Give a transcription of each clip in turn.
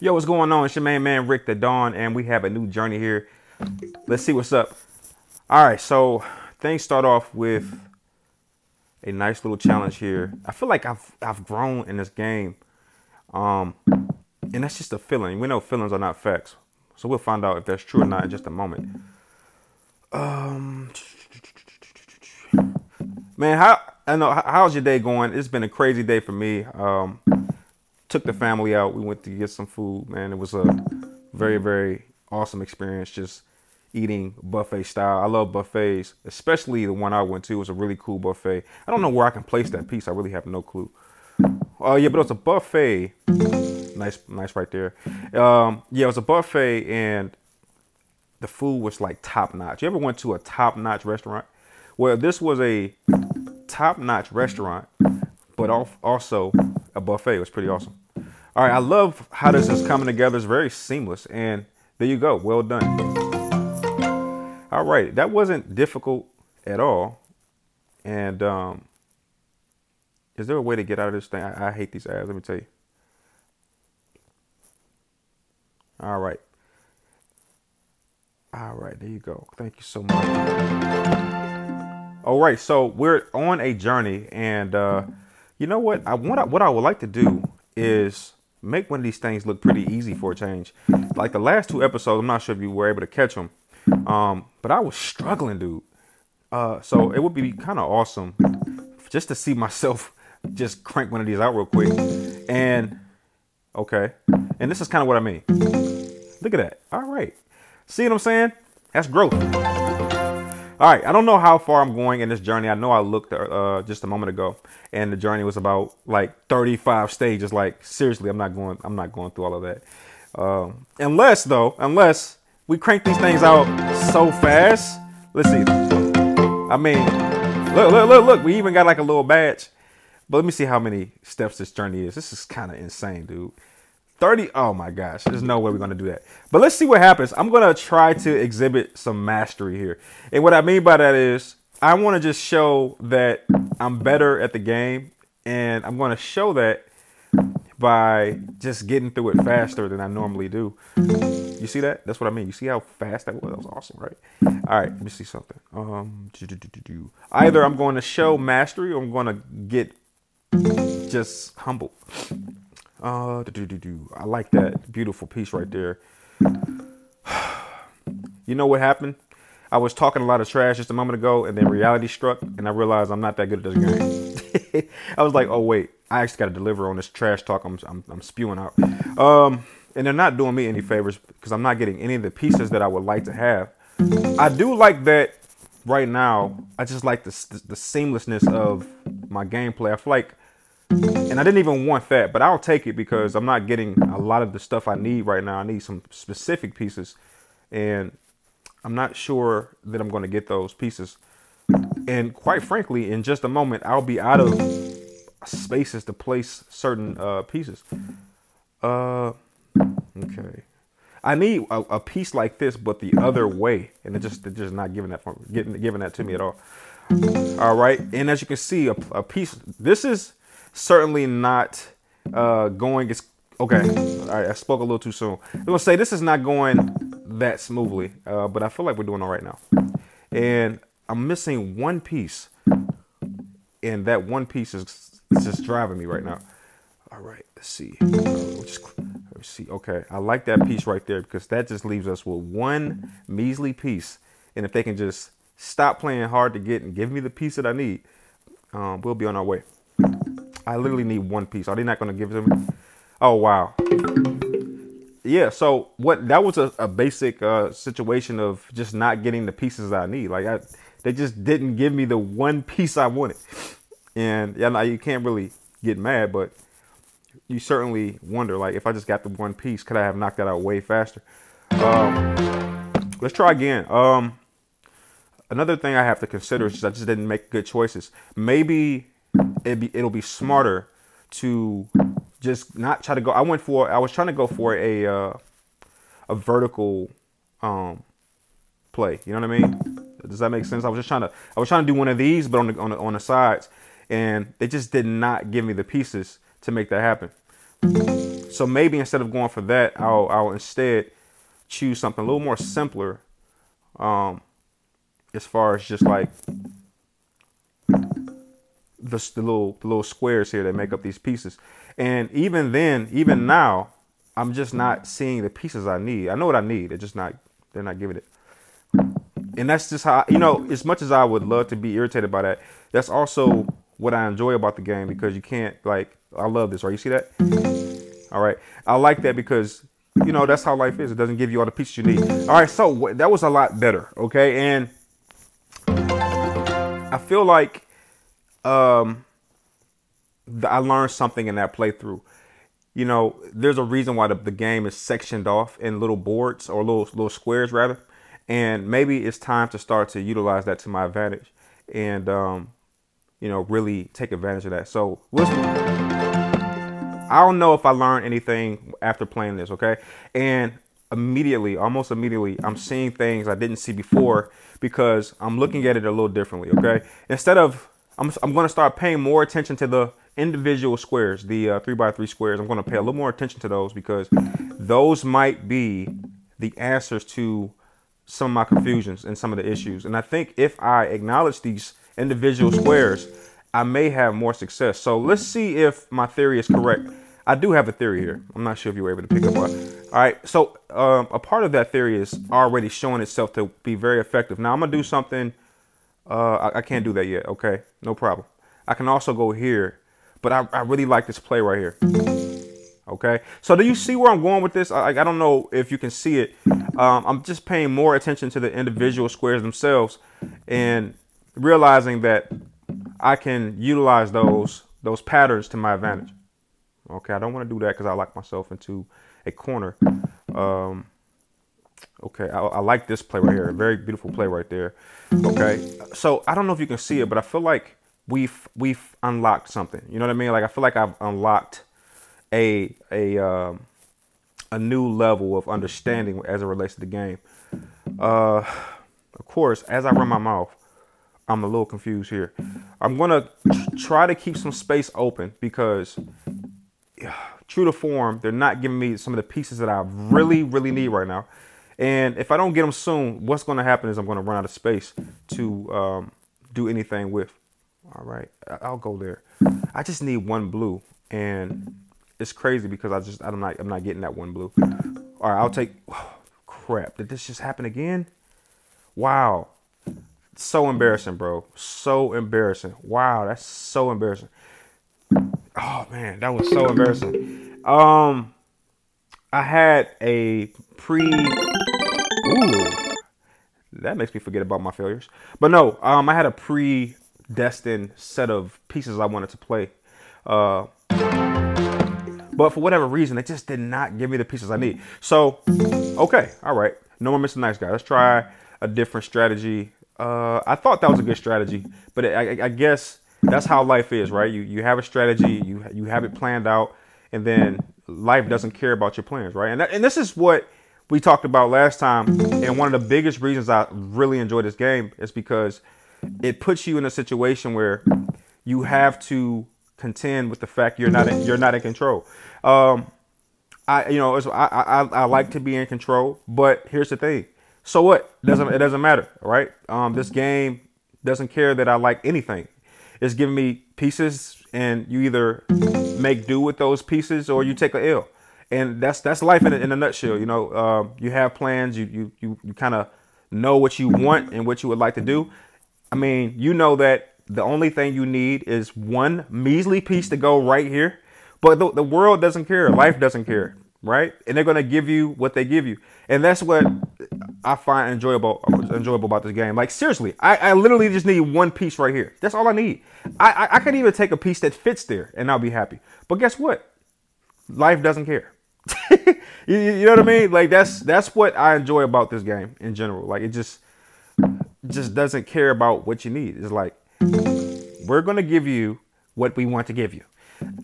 Yo, what's going on? It's your main man Rick Da Don, and we have a new journey here. Let's see what's up. All right, so things start off with a nice little challenge here. I feel like I've I've grown in this game, um, and that's just a feeling. We know feelings are not facts, so we'll find out if that's true or not in just a moment. Um, man, how I know how's your day going? It's been a crazy day for me. Um, took the family out. We went to get some food, man. It was a very, very awesome experience just eating buffet style. I love buffets, especially the one I went to. It was a really cool buffet. I don't know where I can place that piece. I really have no clue. Oh, uh, yeah, but it was a buffet. Nice, nice right there. Um, yeah, it was a buffet and the food was like top notch. You ever went to a top notch restaurant? Well, this was a top notch restaurant, but also a buffet. It was pretty awesome. All right, I love how this is coming together. It's very seamless, and there you go. Well done. All right, that wasn't difficult at all. And um, is there a way to get out of this thing? I, I hate these ads. Let me tell you. All right. All right, there you go. Thank you so much. All right, so we're on a journey, and uh, you know what? I want what I would like to do is make one of these things look pretty easy for a change. Like the last two episodes, I'm not sure if you were able to catch them, um, but I was struggling, dude. Uh, so it would be kind of awesome just to see myself just crank one of these out real quick. And okay, and this is kind of what I mean. Look at that. All right, see what I'm saying? That's growth. All right, I don't know how far I'm going in this journey. I know I looked uh, just a moment ago, and the journey was about like 35 stages. Like seriously, I'm not going. I'm not going through all of that. Um, unless though, unless we crank these things out so fast. Let's see. I mean, look, look, look, look. We even got like a little badge. But let me see how many steps this journey is. This is kind of insane, dude. 30 oh my gosh there's no way we're going to do that. But let's see what happens. I'm going to try to exhibit some mastery here. And what i mean by that is i want to just show that i'm better at the game and i'm going to show that by just getting through it faster than i normally do. You see that? That's what i mean. You see how fast that was? That was awesome right? All right let me see something. Um either i'm going to show mastery or i'm going to get just humble uh. I like that beautiful piece right there. you know what happened? I was talking a lot of trash just a moment ago, and then reality struck, and I realized I'm not that good at this game. I was like, oh wait, I actually got to deliver on this trash talk I'm, I'm, I'm spewing out. Um, and they're not doing me any favors because I'm not getting any of the pieces that I would like to have. I do like that right now. I just like the, the seamlessness of my gameplay. I feel like and I didn't even want that, but I'll take it because I'm not getting a lot of the stuff I need right now. I need some specific pieces, and I'm not sure that I'm going to get those pieces. And quite frankly, in just a moment, I'll be out of spaces to place certain uh, pieces. Uh, okay. I need a, a, piece like this, but the other way, and it just just not giving that getting giving that to me at all. All right, and as you can see, a, a piece. This is certainly not uh, going as okay. I spoke a little too soon. I'm gonna say this is not going that smoothly, uh, but I feel like we're doing all right now. And I'm missing one piece, and that one piece is just driving me right now. All right, let's see. Just, let's see. Okay, I like that piece right there because that just leaves us with one measly piece. And if they can just stop playing hard to get and give me the piece that I need, um, we'll be on our way. I literally need one piece. Are they not going to give it to me? Oh, wow. Yeah, so what that was a, a basic uh, situation of just not getting the pieces I need. Like I, they just didn't give me the one piece I wanted, and yeah, now you can't really get mad, but you certainly wonder like if I just got the one piece, could I have knocked that out way faster? Um, let's try again. Um, another thing I have to consider is I just didn't make good choices. Maybe it be it'll be smarter to just not try to go. I went for I was trying to go for a uh, a vertical um play. You know what I mean? Does that make sense? I was just trying to I was trying to do one of these, but on the on the, on the sides, and they just did not give me the pieces to make that happen. So maybe instead of going for that, I'll I'll instead choose something a little more simpler. Um, as far as just like the, the little the little squares here that make up these pieces. And even then, even now, I'm just not seeing the pieces I need. I know what I need. They're just not they're not giving it. And that's just how you know, as much as I would love to be irritated by that, that's also what I enjoy about the game because you can't like I love this, right? You see that? All right. I like that because you know, that's how life is. It doesn't give you all the pieces you need. All right, so that was a lot better, okay? And I feel like um, I learned something in that playthrough. You know, there's a reason why the, the game is sectioned off in little boards or little little squares rather, and maybe it's time to start to utilize that to my advantage, and um, you know, really take advantage of that. So listen. I don't know if I learned anything after playing this, okay? And immediately, almost immediately, I'm seeing things I didn't see before because I'm looking at it a little differently, okay? Instead of I'm, I'm going to start paying more attention to the individual squares, the uh, three by three squares. I'm going to pay a little more attention to those because those might be the answers to some of my confusions and some of the issues. And I think if I acknowledge these individual squares, I may have more success. So let's see if my theory is correct. I do have a theory here. I'm not sure if you were able to pick up on. All right, so um, a part of that theory is already showing itself to be very effective. Now I'm gonna do something uh, I, I, can't do that yet. Okay, no problem. I can also go here, but I, I really like this play right here. Okay, so do you see where I'm going with this? I, I don't know if you can see it. Um, I'm just paying more attention to the individual squares themselves and realizing that I can utilize those those patterns to my advantage. Okay, I don't want to do that because I lock myself into a corner. Um, Okay, I, I, like this play right here. Very beautiful play right there. Okay, so I don't know if you can see it, but I feel like we've we've unlocked something. You know what I mean? Like I feel like I've unlocked a a um, a new level of understanding as it relates to the game. Uh, of course, as I run my mouth, I'm a little confused here. I'm gonna try to keep some space open because, true to form, they're not giving me some of the pieces that I really really need right now. And if I don't get them soon, what's going to happen is I'm going to run out of space to um, do anything with. All right, I'll go there. I just need one blue, and it's crazy because I just I'm not I'm not getting that one blue. All right, I'll take. Oh, crap! Did this just happen again? Wow, so embarrassing, bro. So embarrassing. Wow, that's so embarrassing. Oh man, that was so embarrassing. Um, I had a pre. That makes me forget about my failures. But no, um, I had a predestined set of pieces I wanted to play. Uh, but for whatever reason, it just did not give me the pieces I need. So, okay, all right. No more Mr. Nice Guy. Let's try a different strategy. Uh, I thought that was a good strategy, but I, I guess that's how life is, right? You you have a strategy, you you have it planned out, and then life doesn't care about your plans, right? And that, and this is what we talked about last time. And one of the biggest reasons I really enjoy this game is because it puts you in a situation where you have to contend with the fact you're not in, you're not in control. Um, I you know I, I I like to be in control, but here's the thing. So what? Doesn't it doesn't matter, right? Um, this game doesn't care that I like anything. It's giving me pieces, and you either make do with those pieces or you take a L. And that's that's life in a, in a nutshell. You know, uh, you have plans. You you you, you kind of know what you want and what you would like to do. I mean, you know that the only thing you need is one measly piece to go right here. But the, the world doesn't care. Life doesn't care, right? And they're gonna give you what they give you, and that's what I find enjoyable enjoyable about this game. Like seriously, I, I literally just need one piece right here. That's all I need. I, I, I even take a piece that fits there, and I'll be happy. But guess what? Life doesn't care. you, you know what I mean? Like that's that's what I enjoy about this game in general. Like it just just doesn't care about what you need. It's like we're gonna give you what we want to give you.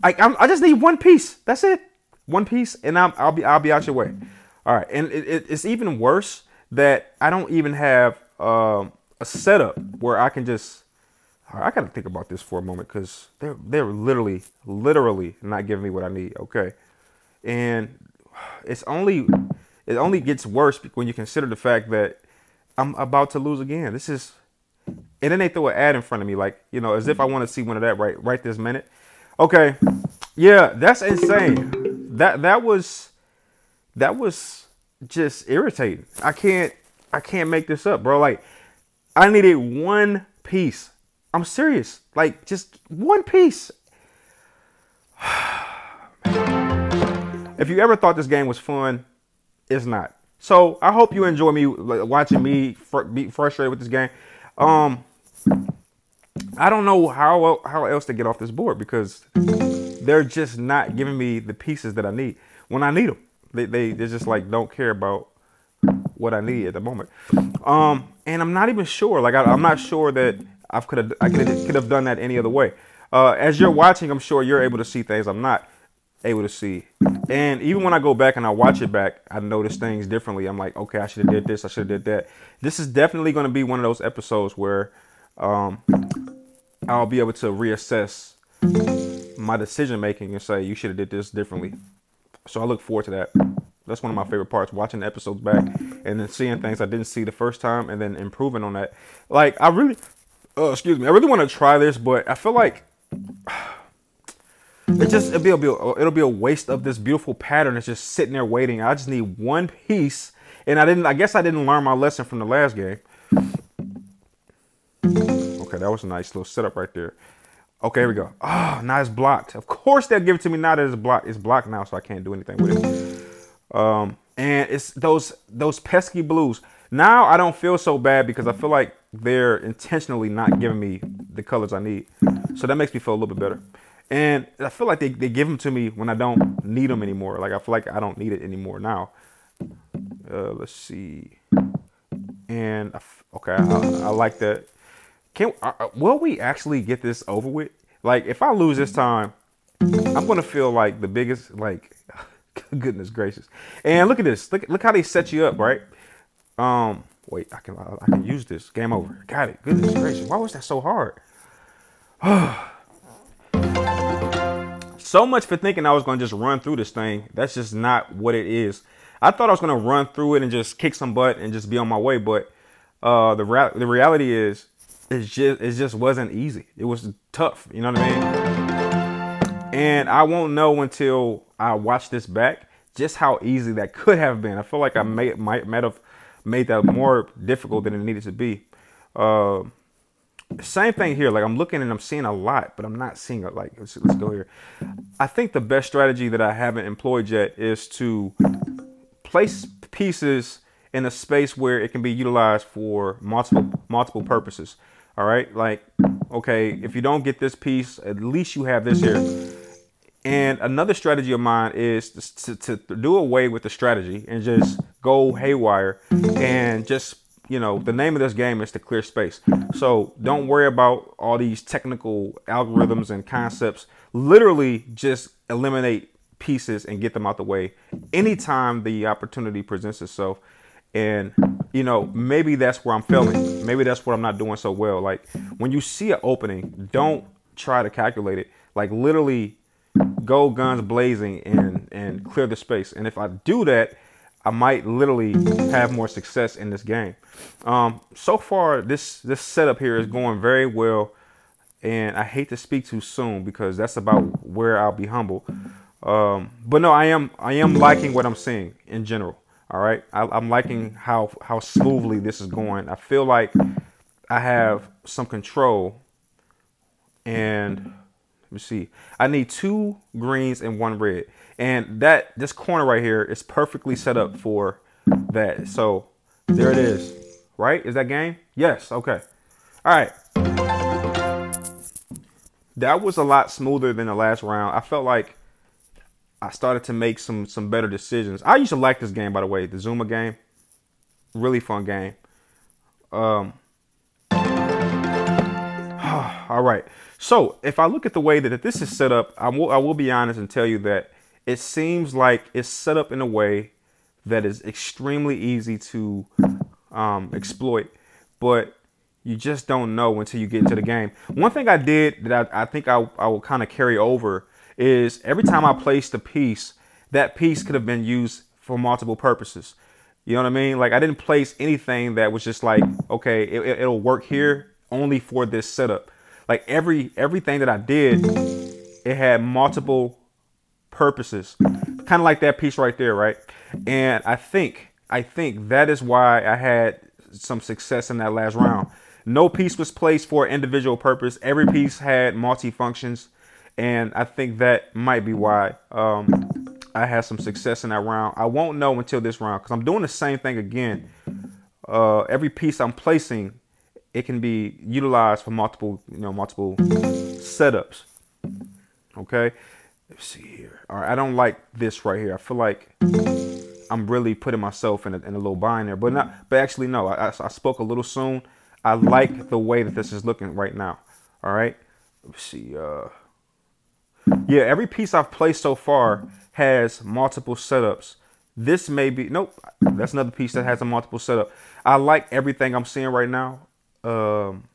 I I'm, i just need one piece. That's it. One piece, and I'm, I'll be I'll be out your way. All right, and it, it, it's even worse that I don't even have um, a setup where I can just. I gotta think about this for a moment because they're they're literally literally not giving me what I need. Okay, and it's only it only gets worse when you consider the fact that I'm about to lose again. This is and then they throw an ad in front of me, like you know, as if I want to see one of that right right this minute. Okay, yeah, that's insane. That that was that was just irritating. I can't I can't make this up, bro. Like I needed one piece. I'm serious. Like just one piece. if you ever thought this game was fun, it's not. So I hope you enjoy me watching me fr- be frustrated with this game. Um, I don't know how how else to get off this board because they're just not giving me the pieces that I need when I need them. They they they just like don't care about what I need at the moment. Um, and I'm not even sure. Like I, am not sure that I could have I could could have done that any other way. Uh, as you're watching, I'm sure you're able to see things I'm not able to see. And even when I go back and I watch it back, I notice things differently. I'm like, okay, I should have did this. I should have did that. This is definitely going to be one of those episodes where um, I'll be able to reassess my decision making and say you should have did this differently. So I look forward to that. That's one of my favorite parts, watching the episodes back and then seeing things I didn't see the first time and then improving on that. Like I really, uh, excuse me, I really want to try this, but I feel like it just it'll be, it'll be a, it'll be a waste of this beautiful pattern that's just sitting there waiting. I just need one piece, and I didn't. I guess I didn't learn my lesson from the last game. Okay, that was a nice little setup right there. Okay, here we go. Oh, now it's blocked. Of course they'll give it to me now that it's blocked. It's blocked now, so I can't do anything with it. Um, and it's those those pesky blues. Now I don't feel so bad because I feel like they're intentionally not giving me the colors I need. So that makes me feel a little bit better. And I feel like they, they give them to me when I don't need them anymore. Like I feel like I don't need it anymore now. Uh, let's see. And okay, I, I like that. Can uh, uh, will we actually get this over with? Like if I lose this time, I'm gonna feel like the biggest like goodness gracious. And look at this. Look look how they set you up, right? Um, wait, I can I can use this. Game over. Got it. Goodness gracious. Why was that so hard? so much for thinking I was going to just run through this thing. That's just not what it is. I thought I was going to run through it and just kick some butt and just be on my way, but uh, the ra- the reality is, it's just it just wasn't easy. It was tough. You know what I mean? And I won't know until I watch this back just how easy that could have been. I feel like I may might might have made that more difficult than it needed to be. Uh, same thing here. Like I'm looking and I'm seeing a lot, but I'm not seeing it. Like let's, let's go here. I think the best strategy that I haven't employed yet is to place pieces in a space where it can be utilized for multiple multiple purposes. All right, like okay, if you don't get this piece, at least you have this here. And another strategy of mine is to, to, to do away with the strategy and just go haywire and just you know, the name of this game is to clear space. So don't worry about all these technical algorithms and concepts. Literally just eliminate pieces and get them out the way anytime the opportunity presents itself. And, you know, maybe that's where I'm failing. Maybe that's what I'm not doing so well. Like when you see an opening, don't try to calculate it. Like literally go guns blazing and, and clear the space. And if I do that, I might literally have more success in this game. Um, so far, this this setup here is going very well, and I hate to speak too soon because that's about where I'll be humble. Um, but no, I am I am liking what I'm seeing in general. All right, I, I'm liking how how smoothly this is going. I feel like I have some control, and me see. I need two greens and one red. And that this corner right here is perfectly set up for that. So there it is. Right? Is that game? Yes. Okay. All right. That was a lot smoother than the last round. I felt like I started to make some some better decisions. I used to like this game by the way, the Zuma game. Really fun game. Um all right. So if I look at the way that this is set up, I will I will be honest and tell you that it seems like it's set up in a way that is extremely easy to um, exploit, but you just don't know until you get into the game. One thing I did that I, I think I, I will kind of carry over is every time I placed a piece, that piece could have been used for multiple purposes. You know what I mean? Like I didn't place anything that was just like, okay, it, it'll work here only for this setup. Like every everything that I did, it had multiple purposes. Kind of like that piece right there, right? And I think I think that is why I had some success in that last round. No piece was placed for individual purpose. Every piece had multi functions, and I think that might be why um, I had some success in that round. I won't know until this round because I'm doing the same thing again. Uh, every piece I'm placing, it can be utilized for multiple, you know, multiple setups. Okay, let's see here. All right, I don't like this right here. I feel like I'm really putting myself in a, in a little bind there, but not. But actually, no. I, I spoke a little soon. I like the way that this is looking right now. All right. Let's see. Uh, yeah, every piece I've placed so far has multiple setups. This may be nope. That's another piece that has a multiple setup. I like everything I'm seeing right now. Um,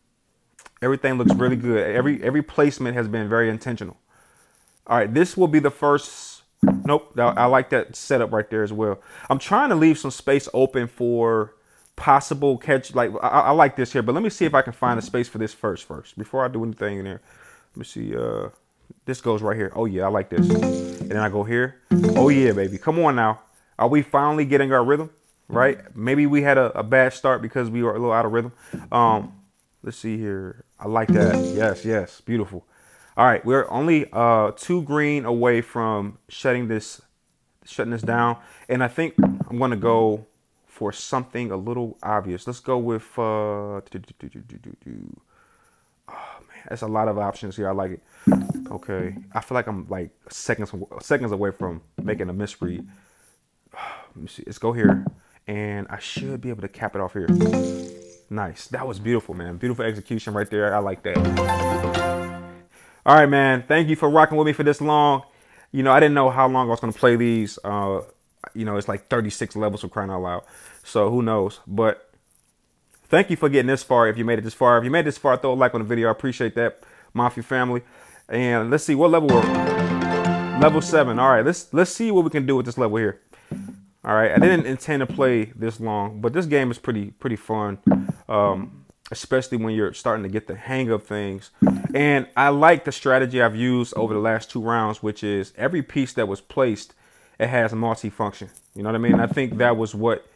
everything looks really good. Every every placement has been very intentional. All right, this will be the first. Nope, I like that setup right there as well. I'm trying to leave some space open for possible catch. Like I, I, like this here, but let me see if I can find a space for this first. First, before I do anything in there, let me see. Uh, this goes right here. Oh yeah, I like this. And then I go here. Oh yeah, baby. Come on now. Are we finally getting our rhythm? Right? Maybe we had a, a bad start because we were a little out of rhythm. Um, let's see here. I like that. Yes, yes, beautiful. All right, we're only uh, two green away from shutting this, shutting this down, and I think I'm gonna go for something a little obvious. Let's go with, uh, oh man, that's a lot of options here. I like it. Okay, I feel like I'm like seconds seconds away from making a misread. Let me see. Let's go here, and I should be able to cap it off here. Nice. That was beautiful, man. Beautiful execution right there. I like that. All right, man. Thank you for rocking with me for this long. You know, I didn't know how long I was going to play these. Uh, you know, it's like 36 levels for crying out loud. So who knows? But thank you for getting this far. If you made it this far, if you made it this far, throw a like on the video. I appreciate that, Mafia family. And let's see what level we're level seven. All right, let's let's see what we can do with this level here. All right, I didn't intend to play this long, but this game is pretty pretty fun, um, especially when you're starting to get the hang of things. And I like the strategy I've used over the last two rounds, which is every piece that was placed it has multi-function. You know what I mean? I think that was what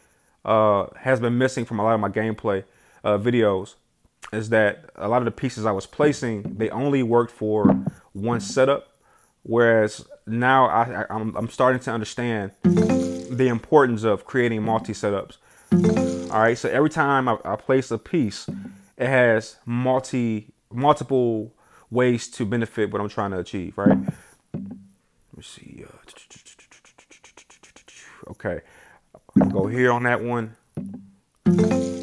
uh, has been missing from a lot of my gameplay uh, videos is that a lot of the pieces I was placing, they only worked for one setup. Whereas now I, I'm, I'm starting to understand the importance of creating multi setups. All right, so every time I, I place a piece, it has multi multiple ways to benefit what I'm trying to achieve. Right. Let me see. Uh, Okay, I'll go here on that one.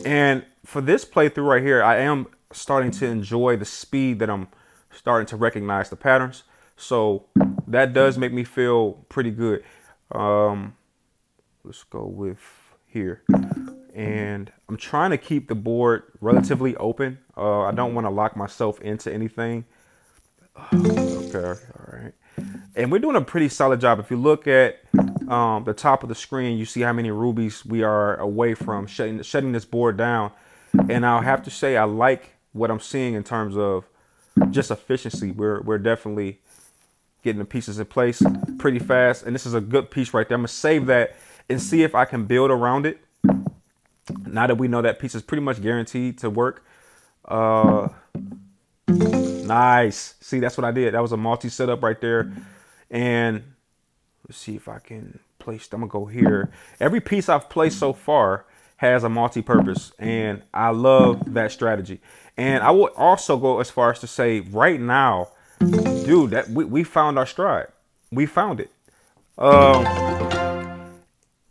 And for this playthrough right here, I am starting to enjoy the speed that I'm starting to recognize the patterns. So that does make me feel pretty good. Um, let's go with here. And I'm trying to keep the board relatively open. Uh, I don't want to lock myself into anything. Okay, all right. And we're doing a pretty solid job. If you look at um, the top of the screen, you see how many rubies we are away from shutting, shutting this board down. And I'll have to say, I like what I'm seeing in terms of just efficiency. We're, we're definitely getting the pieces in place pretty fast. And this is a good piece right there. I'm going to save that and see if I can build around it. Now that we know that piece is pretty much guaranteed to work. Uh, nice. See, that's what I did. That was a multi setup right there. And Let's see if I can place. I'm gonna go here. Every piece I've placed so far has a multi-purpose, and I love that strategy. And I would also go as far as to say, right now, dude, that we, we found our stride. We found it. Um,